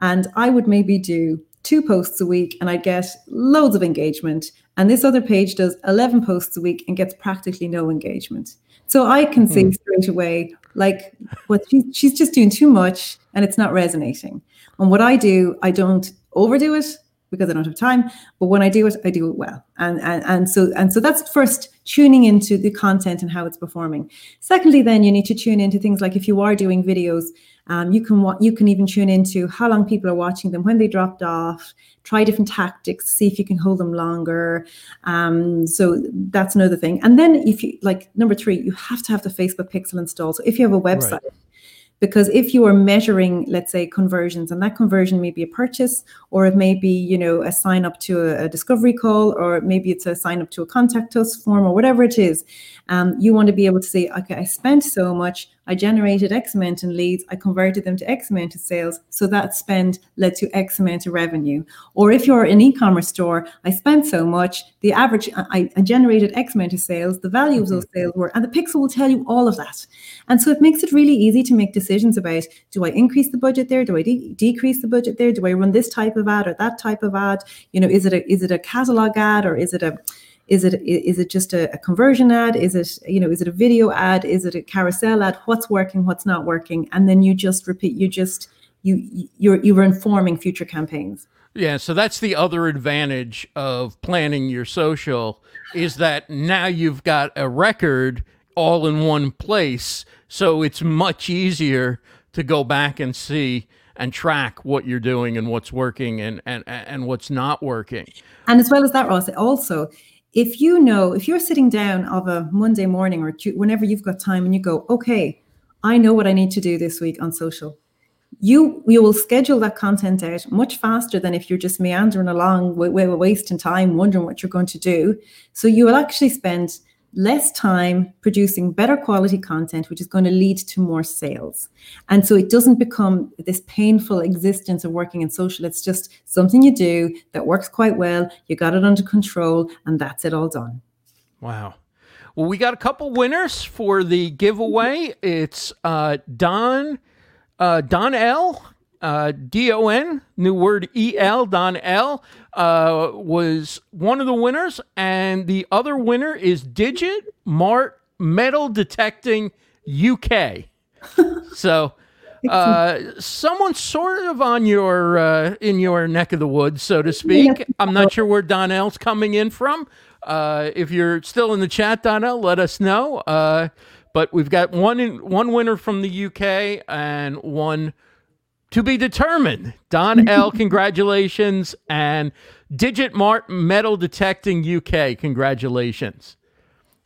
S6: and I would maybe do two posts a week and I'd get loads of engagement. And this other page does 11 posts a week and gets practically no engagement. So I can see mm. straight away, like, what she, she's just doing too much and it's not resonating. And what I do, I don't overdo it because I don't have time. But when I do it, I do it well. And, and, and so and so that's first tuning into the content and how it's performing. Secondly, then you need to tune into things like if you are doing videos, um, you can you can even tune into how long people are watching them, when they dropped off. Try different tactics, see if you can hold them longer. Um, so that's another thing. And then if you like number three, you have to have the Facebook Pixel installed. So if you have a website. Right because if you are measuring let's say conversions and that conversion may be a purchase or it may be you know a sign up to a, a discovery call or maybe it's a sign up to a contact us form or whatever it is um, you want to be able to say okay i spent so much I generated X amount in leads, I converted them to X amount of sales. So that spend led to X amount of revenue. Or if you're an e commerce store, I spent so much, the average, I, I, generated X amount of sales, the value of those mm-hmm. sales were, and the pixel will tell you all of that. And so it makes it really easy to make decisions about do I increase the budget there? Do I de- decrease the budget there? Do I run this type of ad or that type of ad? You know, is it a, is it a catalog ad or is it a, is it is it just a, a, conversion ad? Is it you know is it a video ad? Is it a carousel ad? What's working? What's not working? And then you just repeat. You just you you're you're informing future campaigns.
S1: Yeah, so that's the other advantage of planning your social is that now you've got a record all in one place, so it's much easier to go back and see and track what you're doing and what's working and and and what's not working.
S6: And as well as that, Ross, also if you know if you're sitting down of a Monday morning or whenever you've got time and you go, okay, I know what I need to do this week on social. You you will schedule that content out much faster than if you're just meandering along, wasting time wondering what you're going to do. So you will actually spend less time producing better quality content, which is going to lead to more sales. And so it doesn't become this painful existence of working in social. It's just something you do that works quite well. You got it under control, and that's it all done.
S1: Wow. Well, we got a couple winners for the giveaway. It's uh, Don uh, Don L. Uh, D O N, new word E L, Don L uh, was one of the winners, and the other winner is Digit Mart Metal Detecting UK. so, uh, someone sort of on your uh, in your neck of the woods, so to speak. I'm not sure where Donnell's coming in from. Uh, if you're still in the chat, Donnell, let us know. Uh, but we've got one in, one winner from the UK and one to be determined. Don L, congratulations. And Digit Mart Metal Detecting UK, congratulations.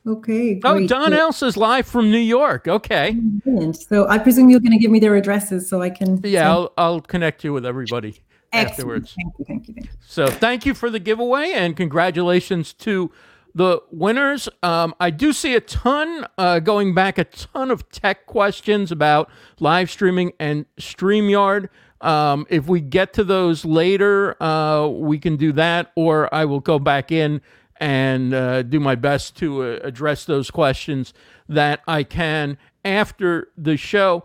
S6: Okay.
S1: Oh, great. Oh, Don L says live from New York. Okay.
S6: Brilliant. So I presume you're going to give me their addresses so I can.
S1: Yeah, I'll, I'll connect you with everybody Excellent. afterwards.
S6: Thank you, thank you, thank you.
S1: So thank you for the giveaway and congratulations to the winners. Um, I do see a ton uh, going back, a ton of tech questions about live streaming and StreamYard. Um, if we get to those later, uh, we can do that, or I will go back in and uh, do my best to uh, address those questions that I can after the show.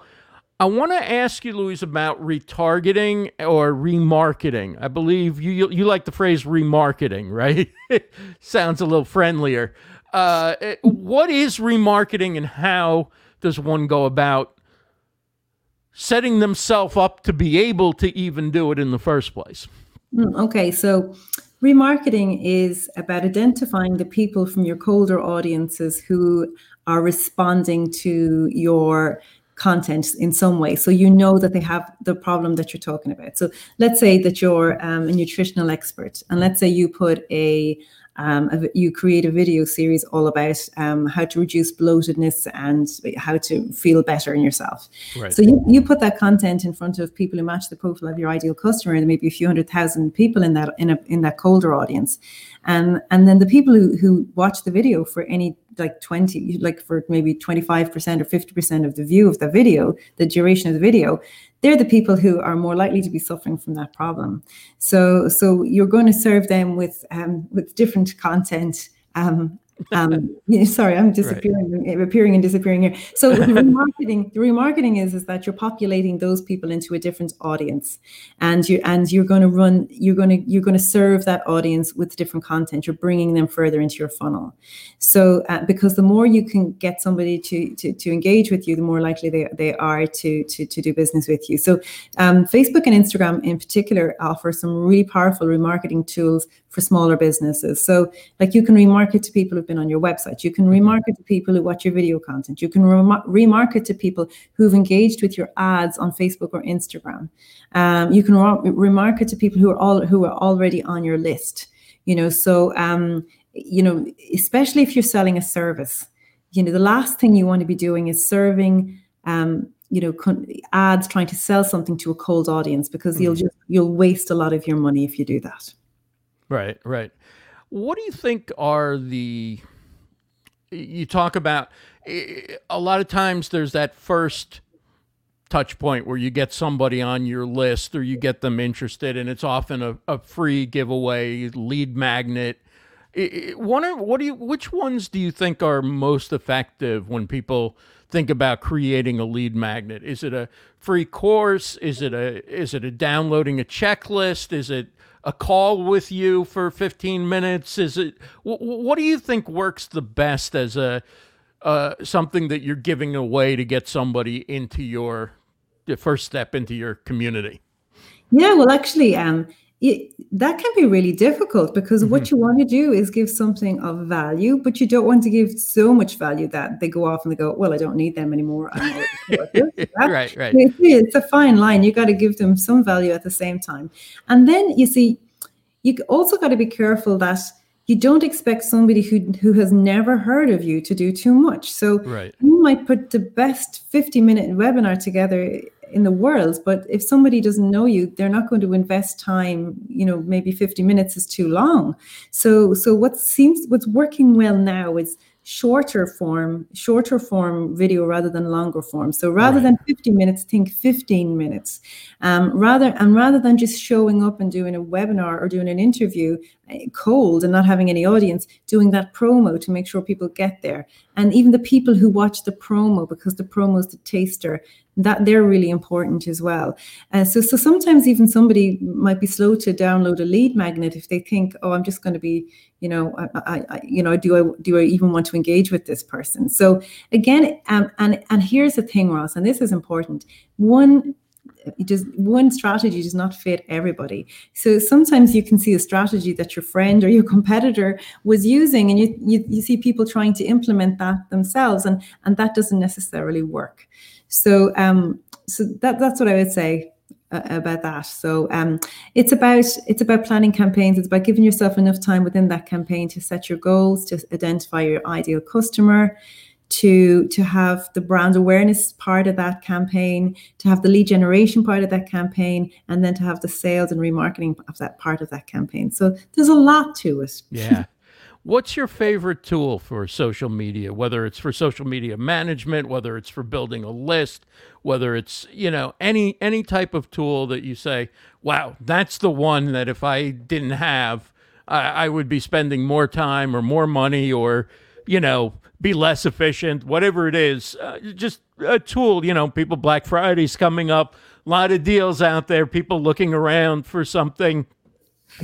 S1: I want to ask you, Louise, about retargeting or remarketing. I believe you you, you like the phrase remarketing, right? Sounds a little friendlier. Uh, what is remarketing, and how does one go about setting themselves up to be able to even do it in the first place?
S6: Hmm, okay, so remarketing is about identifying the people from your colder audiences who are responding to your content in some way. So you know that they have the problem that you're talking about. So let's say that you're um, a nutritional expert, and let's say you put a um, you create a video series all about um, how to reduce bloatedness and how to feel better in yourself. Right. So you, you put that content in front of people who match the profile of your ideal customer, and maybe a few hundred thousand people in that in a in that colder audience, and and then the people who who watch the video for any like 20 like for maybe 25% or 50% of the view of the video the duration of the video they're the people who are more likely to be suffering from that problem. So so you're going to serve them with um, with different content um, um, sorry, I'm disappearing, right. appearing and disappearing here. So the remarketing, the remarketing is is that you're populating those people into a different audience, and you and you're going to run, you're going to you're going to serve that audience with different content. You're bringing them further into your funnel. So uh, because the more you can get somebody to, to to engage with you, the more likely they, they are to to to do business with you. So um, Facebook and Instagram in particular offer some really powerful remarketing tools for smaller businesses. So, like you can remarket to people who've been on your website, you can mm-hmm. remarket to people who watch your video content, you can remarket to people who've engaged with your ads on Facebook or Instagram. Um, you can remarket to people who are all who are already on your list. You know, so um, you know, especially if you're selling a service, you know, the last thing you want to be doing is serving. Um, you know ads trying to sell something to a cold audience because mm-hmm. you'll just you'll waste a lot of your money if you do that
S1: Right, right. What do you think are the you talk about a lot of times there's that first touch point where you get somebody on your list or you get them interested and it's often a, a free giveaway lead magnet. One of what do you which ones do you think are most effective when people think about creating a lead magnet? Is it a free course? Is it a is it a downloading a checklist? Is it a call with you for 15 minutes? Is it what do you think works the best as a uh, something that you're giving away to get somebody into your the first step into your community?
S6: Yeah, well, actually, um, it, that can be really difficult because mm-hmm. what you want to do is give something of value, but you don't want to give so much value that they go off and they go, "Well, I don't need them anymore."
S1: right, right.
S6: It's a fine line. You got to give them some value at the same time, and then you see, you also got to be careful that you don't expect somebody who who has never heard of you to do too much. So
S1: right.
S6: you might put the best 50 minute webinar together in the world but if somebody doesn't know you they're not going to invest time you know maybe 50 minutes is too long. So so what seems what's working well now is shorter form shorter form video rather than longer form. So rather right. than 50 minutes think 15 minutes. Um, rather and rather than just showing up and doing a webinar or doing an interview eh, cold and not having any audience doing that promo to make sure people get there. And even the people who watch the promo because the promo is the taster that they're really important as well. Uh, so, so sometimes even somebody might be slow to download a lead magnet if they think, oh, I'm just going to be, you know, I, I, you know, do I do I even want to engage with this person? So again, um, and and here's the thing, Ross, and this is important. One it just one strategy does not fit everybody. So sometimes you can see a strategy that your friend or your competitor was using, and you you, you see people trying to implement that themselves, and and that doesn't necessarily work. So, um, so that that's what I would say uh, about that. So, um, it's about it's about planning campaigns. It's about giving yourself enough time within that campaign to set your goals, to identify your ideal customer, to to have the brand awareness part of that campaign, to have the lead generation part of that campaign, and then to have the sales and remarketing of that part of that campaign. So there's a lot to it.
S1: Yeah. What's your favorite tool for social media? Whether it's for social media management, whether it's for building a list, whether it's you know any any type of tool that you say, "Wow, that's the one that if I didn't have, I, I would be spending more time or more money or you know be less efficient." Whatever it is, uh, just a tool. You know, people Black Friday's coming up, a lot of deals out there. People looking around for something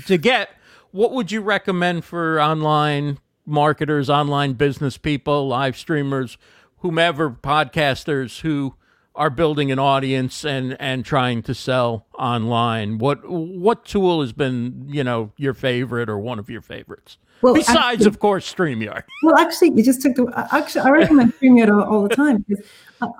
S1: to get what would you recommend for online marketers, online business people, live streamers, whomever, podcasters who are building an audience and and trying to sell online? What what tool has been you know your favorite or one of your favorites? Well, besides, actually, of course, Streamyard.
S6: Well, actually, you just took the. Actually, I recommend Streamyard all, all the time because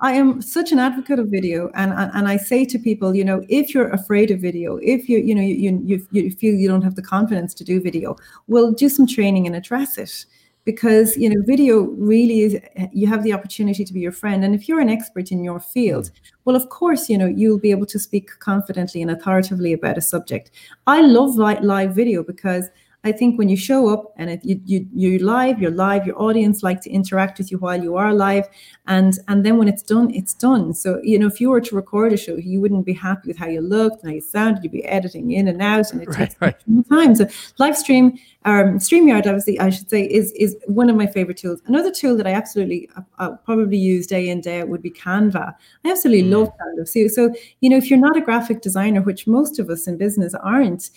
S6: I am such an advocate of video, and and I say to people, you know, if you're afraid of video, if you you know you you, you feel you don't have the confidence to do video, well, do some training and address it, because you know video really is you have the opportunity to be your friend, and if you're an expert in your field, mm. well, of course, you know you'll be able to speak confidently and authoritatively about a subject. I love live video because I think when you show up and it, you, you you're live, you're live. Your audience like to interact with you while you are live, and and then when it's done, it's done. So you know, if you were to record a show, you wouldn't be happy with how you looked and how you sounded. You'd be editing in and out, and it right, takes right. time. So live stream, um, Streamyard, obviously, I should say, is is one of my favorite tools. Another tool that I absolutely uh, uh probably use day in day out would be Canva. I absolutely mm. love Canva. So so you know, if you're not a graphic designer, which most of us in business aren't,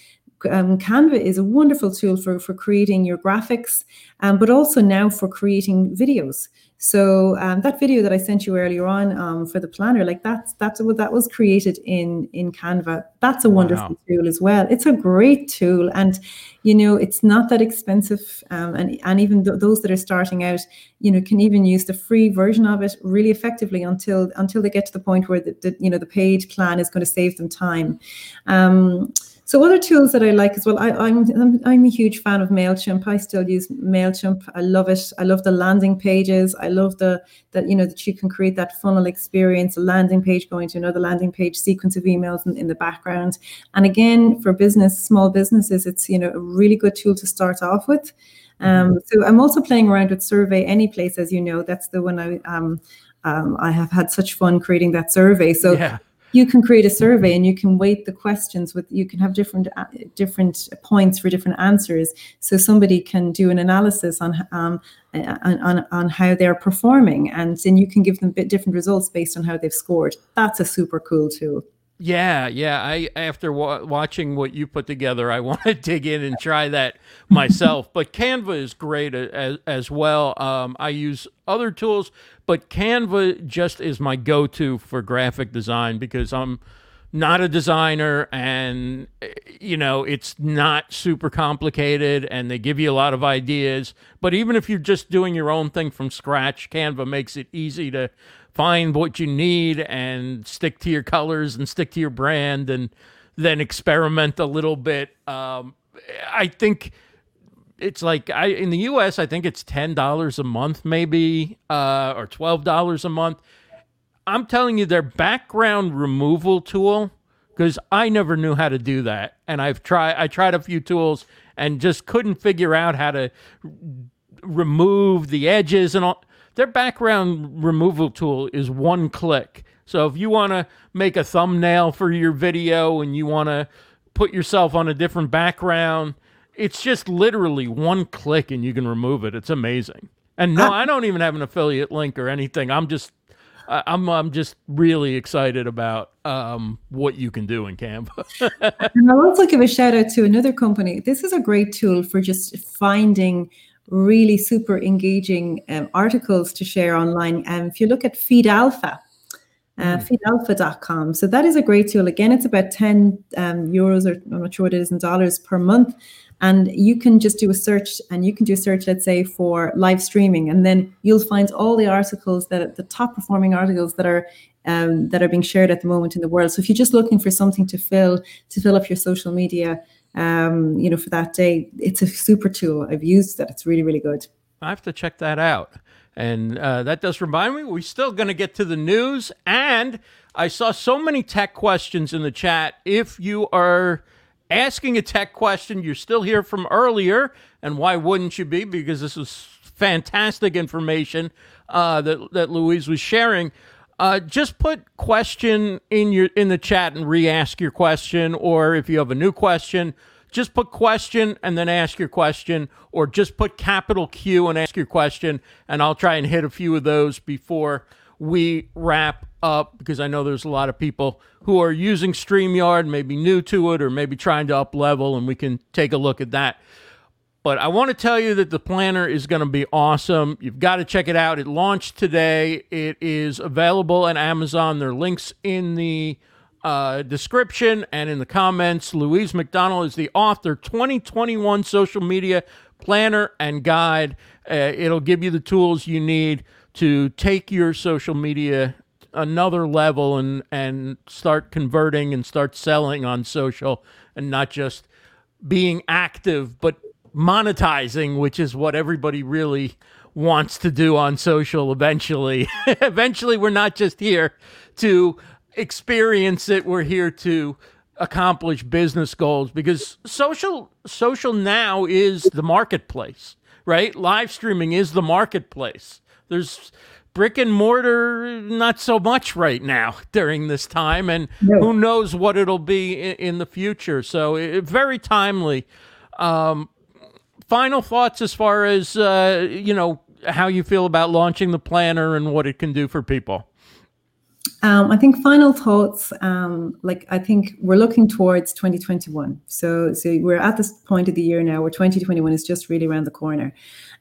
S6: um, Canva is a wonderful tool for, for creating your graphics, um, but also now for creating videos. So um, that video that I sent you earlier on um, for the planner, like that's that's what that was created in in Canva. That's a wonderful wow. tool as well. It's a great tool, and you know it's not that expensive. Um, and and even th- those that are starting out, you know, can even use the free version of it really effectively until until they get to the point where the, the you know the paid plan is going to save them time. So other tools that I like as well, I, am I'm, I'm a huge fan of Mailchimp. I still use Mailchimp. I love it. I love the landing pages. I love the that you know that you can create that funnel experience, a landing page going to another landing page, sequence of emails in, in the background. And again, for business, small businesses, it's you know a really good tool to start off with. Um, so I'm also playing around with Survey Anyplace, as you know. That's the one I um, um, I have had such fun creating that survey. So. Yeah you can create a survey and you can weight the questions with you can have different uh, different points for different answers. So somebody can do an analysis on um, on, on, on how they're performing and then you can give them bit different results based on how they've scored. That's a super cool tool
S1: yeah, yeah. I after wa- watching what you put together, I want to dig in and try that myself. but Canva is great as as well. Um, I use other tools, but Canva just is my go-to for graphic design because I'm not a designer and you know it's not super complicated and they give you a lot of ideas but even if you're just doing your own thing from scratch canva makes it easy to find what you need and stick to your colors and stick to your brand and then experiment a little bit um, i think it's like I in the US I think it's ten dollars a month maybe uh, or twelve dollars a month I'm telling you, their background removal tool, because I never knew how to do that, and I've tried. I tried a few tools and just couldn't figure out how to remove the edges and all. Their background removal tool is one click. So if you want to make a thumbnail for your video and you want to put yourself on a different background, it's just literally one click and you can remove it. It's amazing. And no, I don't even have an affiliate link or anything. I'm just I'm I'm just really excited about um, what you can do in Canva.
S6: and I'll also give a shout out to another company. This is a great tool for just finding really super engaging um, articles to share online. And um, if you look at Feed Alpha, uh, mm. feedalpha.com. So that is a great tool. Again, it's about 10 um, euros or I'm not sure what it is in dollars per month. And you can just do a search and you can do a search, let's say, for live streaming. And then you'll find all the articles that the top performing articles that are um, that are being shared at the moment in the world. So if you're just looking for something to fill to fill up your social media, um, you know, for that day, it's a super tool. I've used that. It's really, really good.
S1: I have to check that out. And uh, that does remind me, we're still going to get to the news. And I saw so many tech questions in the chat. If you are asking a tech question you're still here from earlier, and why wouldn't you be? Because this is fantastic information uh, that that Louise was sharing. Uh, just put question in your in the chat and re-ask your question, or if you have a new question, just put question and then ask your question, or just put capital Q and ask your question, and I'll try and hit a few of those before we wrap up because I know there's a lot of people who are using StreamYard, maybe new to it, or maybe trying to up level, and we can take a look at that. But I want to tell you that the planner is going to be awesome. You've got to check it out. It launched today. It is available on Amazon. There are links in the uh, description and in the comments. Louise McDonnell is the author, 2021 Social Media Planner and Guide. Uh, it'll give you the tools you need to take your social media another level and and start converting and start selling on social and not just being active but monetizing which is what everybody really wants to do on social eventually. Eventually we're not just here to experience it. We're here to accomplish business goals because social social now is the marketplace right? Live streaming is the marketplace. There's brick and mortar not so much right now during this time and no. who knows what it'll be in, in the future. So it, very timely. Um, final thoughts as far as uh, you know how you feel about launching the planner and what it can do for people
S6: um, I think final thoughts. Um, like I think we're looking towards 2021. So so we're at this point of the year now where 2021 is just really around the corner.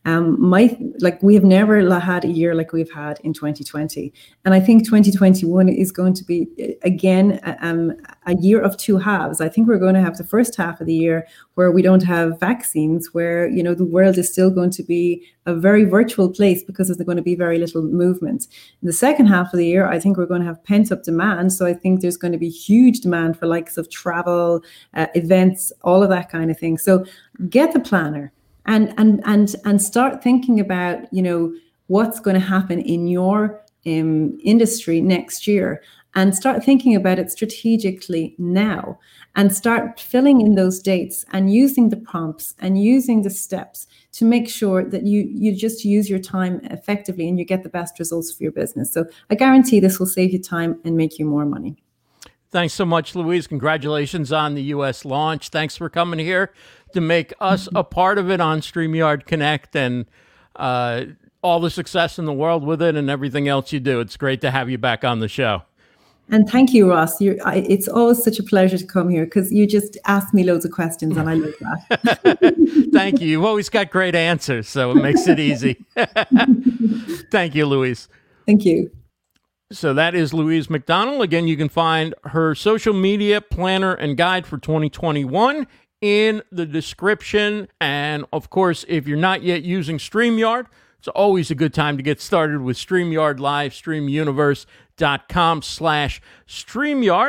S6: Um, my like we have never had a year like we've had in 2020, and I think 2021 is going to be again um, a year of two halves. I think we're going to have the first half of the year where we don't have vaccines, where you know the world is still going to be a very virtual place because there's going to be very little movement. In the second half of the year, I think we're going to have pent up demand. So I think there's going to be huge demand for likes of travel, uh, events, all of that kind of thing. So get the planner and and and and start thinking about you know what's going to happen in your um, industry next year and start thinking about it strategically now and start filling in those dates and using the prompts and using the steps to make sure that you you just use your time effectively and you get the best results for your business so i guarantee this will save you time and make you more money
S1: Thanks so much, Louise. Congratulations on the U.S. launch. Thanks for coming here to make us a part of it on StreamYard Connect and uh, all the success in the world with it and everything else you do. It's great to have you back on the show.
S6: And thank you, Ross. I, it's always such a pleasure to come here because you just ask me loads of questions and I love
S1: that. thank you. You've always got great answers, so it makes it easy. thank you, Louise.
S6: Thank you.
S1: So that is Louise McDonnell. Again, you can find her social media planner and guide for 2021 in the description. And of course, if you're not yet using StreamYard, it's always a good time to get started with StreamYard Live, streamuniverse.com slash StreamYard.